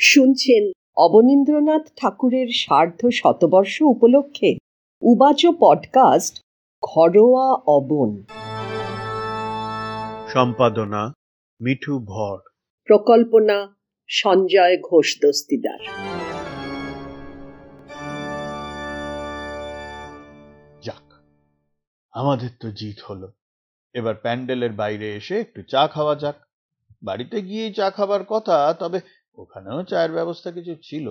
শুনছেন অবনীন্দ্রনাথ ঠাকুরের সার্ধ শতবর্ষ উপলক্ষে উবাচ পডকাস্ট ঘরোয়া অবন। সম্পাদনা মিঠু ভর। প্রকল্পনা সঞ্জয় ঘোষ দস্তিদার। যাক আমাদের তো জিত হলো। এবার প্যান্ডেলের বাইরে এসে একটু চা খাওয়া যাক। বাড়িতে গিয়েই চা খাবার কথা তবে ওখানেও চায়ের ব্যবস্থা কিছু ছিল।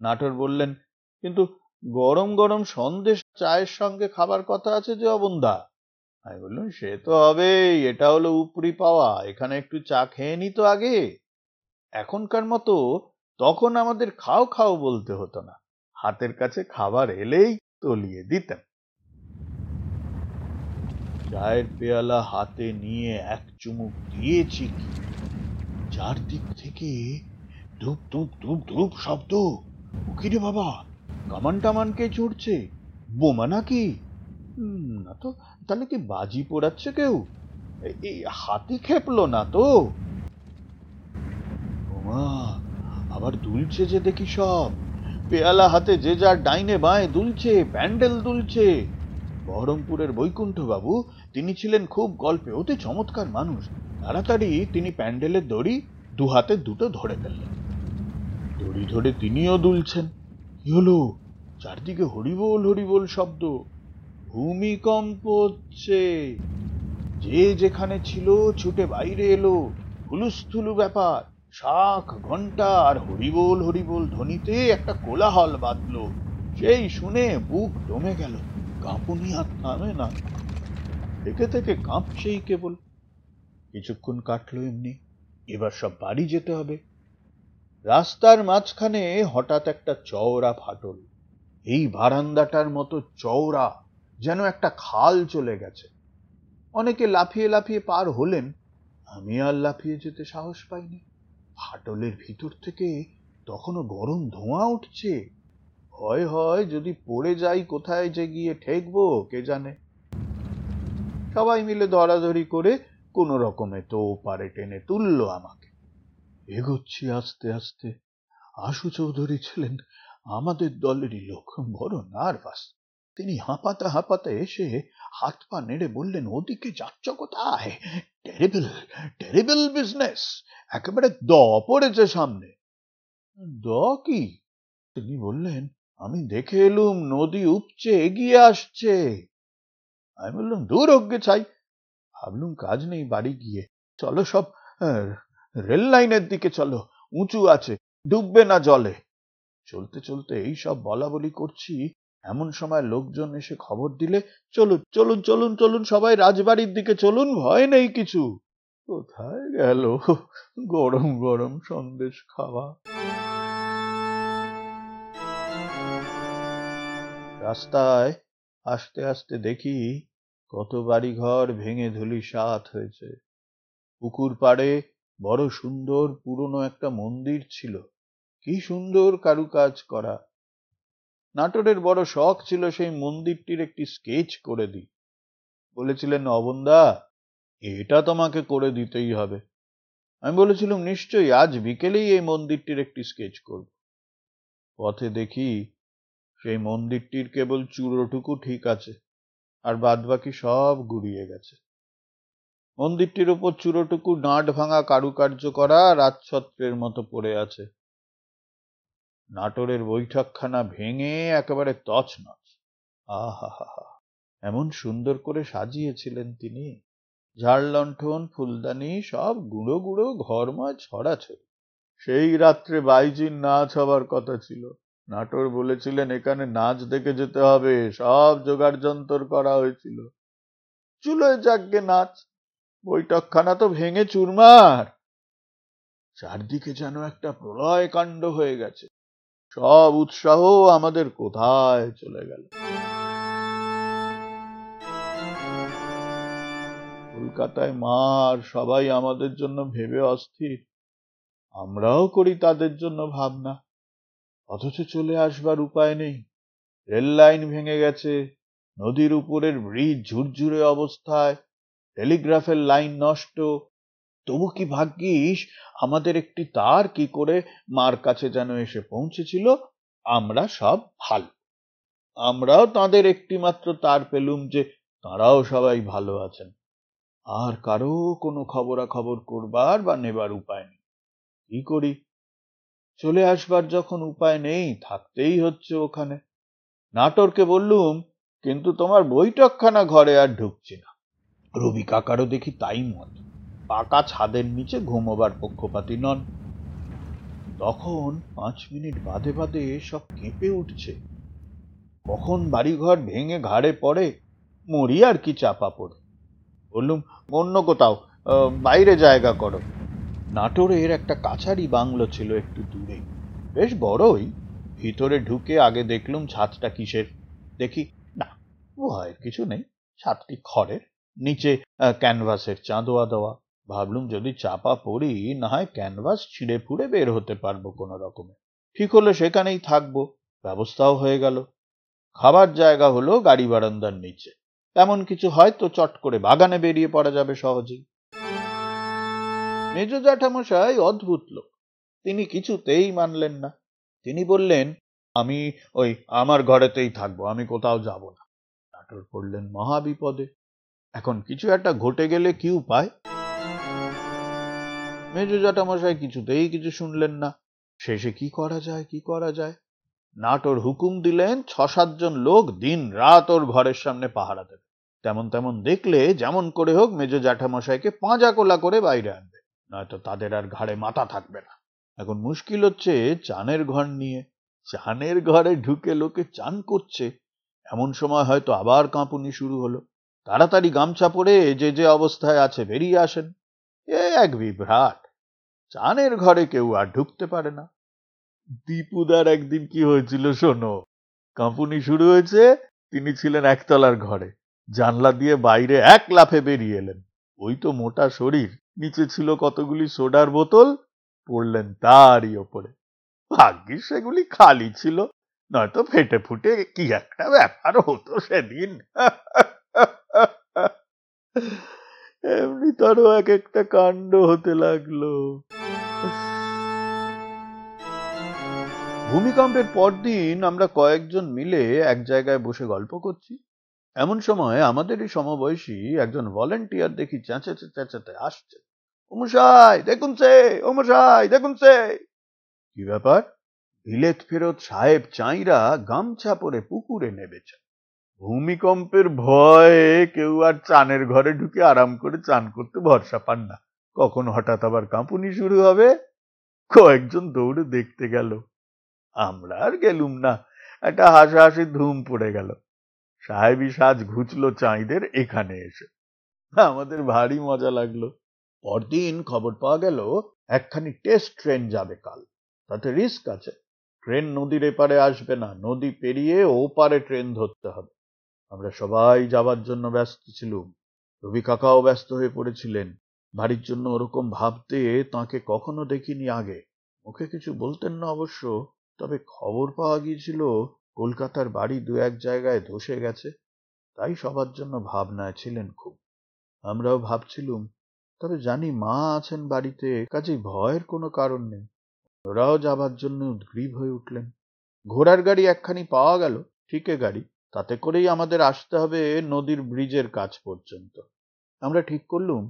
নাটোর বললেন, কিন্তু গরম গরম সন্দেশ চায়ের সঙ্গে খাবার কথা আছে যে অবন্দা? আমি বললাম, সে তো হবেই, এটা হলো উপরি পাওয়া, এখানে একটু চা খেয়ে নি তো আগে। এখনকার মতো তখন আমাদের খাও খাও বলতে হতো না। হাতের কাছে খাবার এলেই তলিয়ে দিতেন। চায়ের পেয়ালা হাতে নিয়ে এক চুমুক দিয়েছি চারদিক থেকে ধূপ ধূপ ধূপ ধূপ শব্দ। উকিরে বাবা কামান টামান কে চড়ছে বোমা নাকি? না তো, তাহলে কি বাজি পোড়াচ্ছে কেউ? এই হাতি খেপলো না তো? বোমা, আবার দুলছে যে দেখি সব। পেয়ালা হাতে যে যার ডাইনে বাঁয়ে দুলছে, প্যান্ডেল দুলছে। বহরমপুরের বৈকুণ্ঠ বাবু তিনি ছিলেন খুব গল্পে অতি চমৎকার মানুষ। তাড়াতাড়ি তিনি প্যান্ডেলের দড়ি দু হাতে দুটো ধরে ফেললেন। দড়ি ধরে তিনিও দুলছেন। কি হলো? চারদিকে হরিবোল হরিবোল শব্দ। ভূমিকম্প হচ্ছে। যে যেখানে ছিল ছুটে বাইরে এলো। হুলুস্থুলু ব্যাপার। শাখ ঘণ্টা আর হরিবোল হরিবোল ধ্বনিতে একটা কোলাহল বাঁধলো। সেই শুনে বুক দমে গেল। কাঁপুনি আর থামে না। থেকে থেকে কাঁপছেই কেবল। কিছুক্ষণ কাটলো এমনি। এবার সব বাড়ি যেতে হবে। রাস্তার মাঝখানে হঠাৎ একটা চওড়া ফাটল। এই বারান্দাটার মতো চওড়া যেন একটা খাল চলে গেছে। অনেকে লাফিয়ে লাফিয়ে পার হলেন, আমি আর লাফিয়ে যেতে সাহস পাইনি। ফাটলের ভিতর থেকে তখনও গরম ধোঁয়া উঠছে। হয় হয় যদি পড়ে যাই কোথায় যে গিয়ে ঠেকবো, কে জানে। সবাই মিলে ধরাধরি করে কোন রকমে তো পারে টেনে তুললো আমাকে। এগোচ্ছি আস্তে আস্তে। আশু চৌধুরী ছিলেন আমাদের দলেরই লোক, বড় নার্ভাস। তিনি হাঁপাতে হাঁপাতে এসে হাত পা নেড়ে বললেন, ওদিকে যাচ্ছ কোথায়? টেরিবল টেরিবল বিজনেস, একেবারে দ পড়েছে সামনে। দ কি? তিনি বললেন, আমি দেখে এলুম, নদী উপচে এগিয়ে আসছে। আমি বললাম, দূর অজ্ঞে চাই ভাবলুম, কাজ নেই বাড়ি গিয়ে। চলো সব রেল লাইনের দিকে চলো, উঁচু আছে, ডুববে না জলে। চলতে চলতে এই সব বলা বলি করছি, এমন সময় লোকজন এসে খবর দিলে, চলুন চলুন চলুন চলুন, সবাই রাজবাড়ির দিকে চলুন, ভয় নেই কিছু। কোথায় গেল? গরম গরম সন্দেশ খাওয়া। রাস্তায় আস্তে আস্তে দেখি কত বাড়ি ঘর ভেঙে ধুলি সাত হয়েছে। পুকুর পাড়ে বড় সুন্দর পুরনো একটা মন্দির ছিল। কি সুন্দর কারুকাজ করা। নাটোরের বড় শখ ছিল সেই মন্দিরটির একটি স্কেচ করে দিই। বলেছিলেন, অবন্দা, এটা তোমাকে করে দিতেই হবে। আমি বলেছিলাম, নিশ্চয়ই, আজ বিকেলেই এই মন্দিরটির একটি স্কেচ করব। পথে দেখি, সেই মন্দিরটির কেবল চূড়োটুকু ঠিক আছে, আর বাদবাকি সব গুড়িয়ে গেছে। মন্দিরটির উপর চূড়োটুকু ডাঁট ভাঙা কারুকার্য করা রাজছত্রের মতো পড়ে আছে। নাটোরের বৈঠকখানা ভেঙে একেবারে তছনছ। আহা এমন সুন্দর করে সাজিয়েছিলেন তিনি। ঝাড় লণ্ঠন, ফুলদানি, সব গুঁড়ো গুঁড়ো ঘরময় ছড়াছড়ি সেই রাত্রে বাইজির নাচ হবার কথা ছিল। নাটোর বলেছিলেন, এখানে নাচ দেখে যেতে হবে। সব জোগাড় যন্তর করা হয়েছিল। চুলোয় যাকগে নাচ। বৈঠকখানা তো ভেঙে চুরমার। চারদিকে যেন একটা প্রলয় কাণ্ড হয়ে গেছে। সব উৎসাহ আমাদের কোথায় চলে গেল? কলকাতায় মার সবাই আমাদের জন্য ভেবে অস্থির। আমরাও করি তাদের জন্য ভাবনা। অথচ চলে আসবার উপায় নেই। রেল লাইন ভেঙে গেছে। নদীর উপরের ব্রিজ ঝুরঝুরে অবস্থায়। টেলিগ্রাফের লাইন নষ্ট। তবু কি ভাগ্যিস, আমাদের একটি তার কি করে মার কাছে যেন এসে পৌঁছেছিল? আমরা সব ভালো। আমরাও তাদের একটি মাত্র তার পেলুম যে তারাও সবাই ভালো আছেন। আর কারও কোনো খবরাখবর করবার বা নেবার উপায় নেই। কি করি? চলে আসবার যখন উপায় নেই, থাকতেই হচ্ছে ওখানে। নাটোরকে বললুম, কিন্তু তোমার বৈঠকখানা ঘরে আর ঢুকছি না। রবি কাকারও দেখি তাই মত। পাকা ছাদের নিচে ঘুমোবার পক্ষপাতি নন। তখন পাঁচ মিনিট বাদে বাদে সব কেঁপে উঠছে। কখন বাড়িঘর ভেঙে ঘাড়ে পড়ে মরি আর কি চাপা পড়ে। বললুম, অন্য কোথাও বাইরে জায়গা করো। নাটোরের একটা কাছারি বাংলো ছিল একটু দূরে। বেশ বড়ই। ভিতরে ঢুকে আগে দেখলুম ছাদটা কিসের। দেখি, না ভয়ের কিছু নেই। ছাদটি খড়ের? নিচে ক্যানভাসের চাঁদোয়া দেওয়া। ভাবলুম যদি চাপা পড়ি, না হয় ক্যানভাস ছিঁড়ে ফুড়ে বের হতে পারব কোনো রকমে। ঠিক হলো সেখানেই থাকব। ব্যবস্থাও হয়ে গেল। খাবার জায়গা হলো গাড়ি বারান্দার নিচে। তেমন কিছু হয়তো চট করে বাগানে বেরিয়ে পড়া যাবে সহজেই। মেজ জ্যাঠামশাই অদ্ভুত লোক। তিনি কিছুতেই মানলেন না। তিনি বললেন, আমি ওই আমার ঘরেতেই থাকব, আমি কোথাও যাব না। নাটোর পড়লেন মহাবিপদে। এখন কিছু একটা ঘটে গেলে কি উপায় মেজ জ্যাঠামশাই কিছুতেই কিছু শুনলেন না। শেষে কি করা যায়, কি করা যায়? নাটোর হুকুম দিলেন ছ সাতজন লোক দিন রাত ওর ঘরের সামনে পাহারা দেবে। তেমন তেমন দেখলে, যেমন করে হোক, মেজ জ্যাঠামশাইকে পাঁজা কোলা করে বাইরে আনবে। নয়তো তাদের আর ঘাড়ে মাথা থাকবে না। এখন মুশকিল হচ্ছে চানের ঘর নিয়ে। চানের ঘরে ঢুকে লোকে চান করছে। এমন সময় হয়তো আবার কাঁপুনি শুরু হলো। তাড়াতাড়ি গামছা পরে যে যে অবস্থায় আছে বেরিয়ে আসেন। এ এক বিভ্রাট। চানের ঘরে কেউ আর ঢুকতে পারে না। দীপুদার একদিন কি হয়েছিল শোনো? কাঁপুনি শুরু হয়েছে, তিনি ছিলেন একতলার ঘরে। জানলা দিয়ে বাইরে এক লাফে বেরিয়ে এলেন। ওই তো মোটা শরীর। নিচে ছিল কতগুলি সোডার বোতল, পড়লেন তারই ওপরে। ভাগ্যিস সেগুলি খালি ছিল, নয়তো ফেটে ফুটে কি একটা ব্যাপার হতো সেদিন। এমনি তারও এক একটা কাণ্ড হতে লাগল। ভূমিকম্পের পরদিন আমরা কয়েকজন মিলে এক জায়গায় বসে গল্প করছি। এমন সময় আমাদেরই সমবয়সী একজন ভলেন্টিয়ার দেখি চেঁচাতে চেঁচাতে আসছে। ওমশাই দেখুন সে ওমশাই দেখুন সে! কি ব্যাপার? বিলেত ফেরত সাহেব চাইরা গামছা পরে পুকুরে নেবেছেন। ভূমিকম্পের ভয়ে কেউ আর চানের ঘরে ঢুকে আরাম করে চান করতে ভরসা পান না। কখন হঠাৎ আবার কাঁপুনি শুরু হবে? কয়েকজন দৌড়ে দেখতে গেল। আমরা আর গেলুম না। একটা হাসাহাসি ধুম পড়ে গেল। সাহেবী সাজ ঘুচলো চাঁইদের এখানে এসে। আমাদের ভারী মজা লাগল। পরদিন খবর পাওয়া গেল, একখানি টেস্ট ট্রেন যাবে কাল। তাতে রিস্ক আছে। ট্রেন নদীর এপারে আসবে না। নদী পেরিয়ে ওপারে ট্রেন ধরতে হবে। আমরা সবাই যাবার জন্য ব্যস্ত ছিলুম। রবি কাকাও ব্যস্ত হয়ে পড়েছিলেন। বাড়ির জন্য ওরকম ভাবতে তাকে কখনো দেখিনি আগে। মুখে কিছু বলতেন না অবশ্য, তবে খবর পাওয়া গিয়েছিল, কলকাতার বাড়ি দু এক জায়গায় ধসে গেছে, তাই সবার জন্য ভাবনায় ছিলেন খুব। আমরাও ভাবছিলুম, তবে জানি মা আছেন বাড়িতে, কাজেই ভয়ের কোনো কারণ নেই। ওরাও যাবার জন্য উদ্গ্রীব হয়ে উঠলেন। ঘোড়ার গাড়ি একখানি পাওয়া গেল, ঠিকে গাড়ি। তাতে করেই আমাদের আসতে হবে নদীর ব্রিজের কাছ পর্যন্ত। আমরা ঠিক করলুম,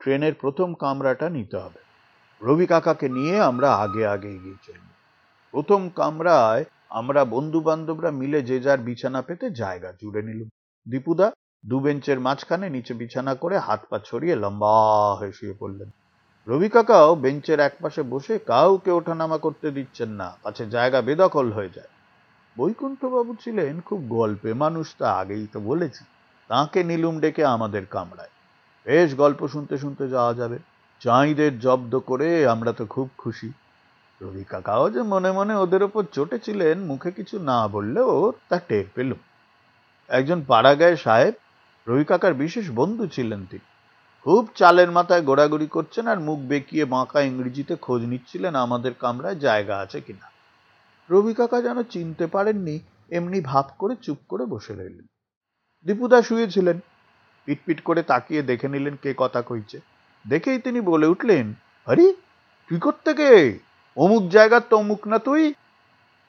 ট্রেনের প্রথম কামরাটা নিতে হবে। রবি কাকাকে নিয়ে আমরা আগে আগে এগিয়ে চলব। প্রথম কামরায় আমরা বন্ধু বান্ধবরা মিলে যে যার বিছানা পেতে জায়গা জুড়ে নিলুম। দীপুদা দু বেঞ্চের মাঝখানে নিচে বিছানা করে হাত পা ছড়িয়ে লম্বা হয়ে শুয়ে পড়লেন। রবি কাকাও বেঞ্চের একপাশে বসে কাউকে ওঠানামা করতে দিচ্ছেন না, পাছে জায়গা বেদখল হয়ে যায়। বৈকুণ্ঠবাবু ছিলেন খুব গল্পে, মানুষ তা আগেই তো বলেছি। তাকে নিলুম ডেকে আমাদের কামড়ায়। বেশ গল্প শুনতে শুনতে যাওয়া যাবে। চাঁইদের জব্দ করে আমরা তো খুব খুশি। রবি কাকাও যে মনে মনে ওদের ওপর চটেছিলেন, মুখে কিছু না বললেও তা টের পেলুম একজন পাড়াগায় সাহেব, রবি কাকার বিশেষ বন্ধু ছিলেন তিনি। খুব চালের মাথায় গোড়াগড়ি করছেন আর মুখ বেঁকিয়ে বাঁকা ইংরেজিতে খোঁজ নিচ্ছিলেন আমাদের কামরায় জায়গা আছে কিনা। রবি কাকা যেন চিনতে পারেননি, এমনি ভাব করে চুপ করে বসে রইলেন। দীপুদা শুয়েছিলেন। পিটপিট করে তাকিয়ে দেখে নিলেন কে কথা কইছে। দেখেই তিনি বলে উঠলেন, আরে, তুই কোত্থেকে? অমুক জায়গার তো অমুক না তুই?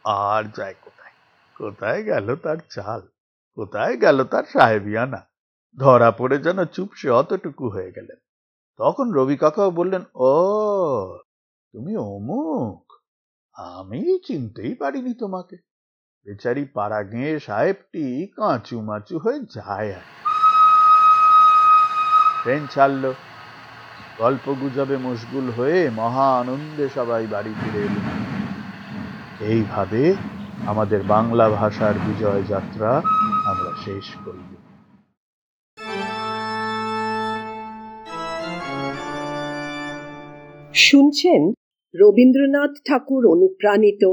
আর যায় কোথায়? কোথায় গেল তার চাল? কোথায় গেল তার সাহেবিয়ানা? ধরা পড়ে যেন চুপসে অতটুকু হয়ে গেলেন। তখন রবি কাকাও বললেন, ও, তুমি অমুক? আমি চিনতেই পারিনি তোমাকে। বেচারি পাড়া গেঁয়ে সাহেবটি কাঁচু মাচু হয়ে যায় আর। ট্রেন ছাড়লো। গল্প গুজবে মশগুল হয়ে মহা আনন্দে সবাই বাড়ি ফিরে এলো। এইভাবে আমাদের বাংলা ভাষার বিজয় যাত্রা আমরা শেষ করব শুনছেন রবীন্দ্রনাথ ঠাকুর অনুপ্রাণিত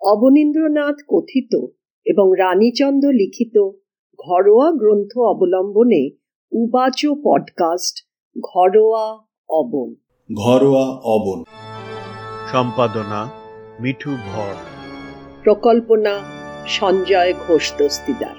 অবনীন্দ্রনাথ কথিত এবং রানীচন্দ লিখিত ঘরোয়া গ্রন্থ অবলম্বনে উবাচ পডকাস্ট ঘরোয়া অবন। ঘরোয়া অবন। সম্পাদনা মিঠু ভর। প্রকল্পনা সঞ্জয় ঘোষ দস্তিদার।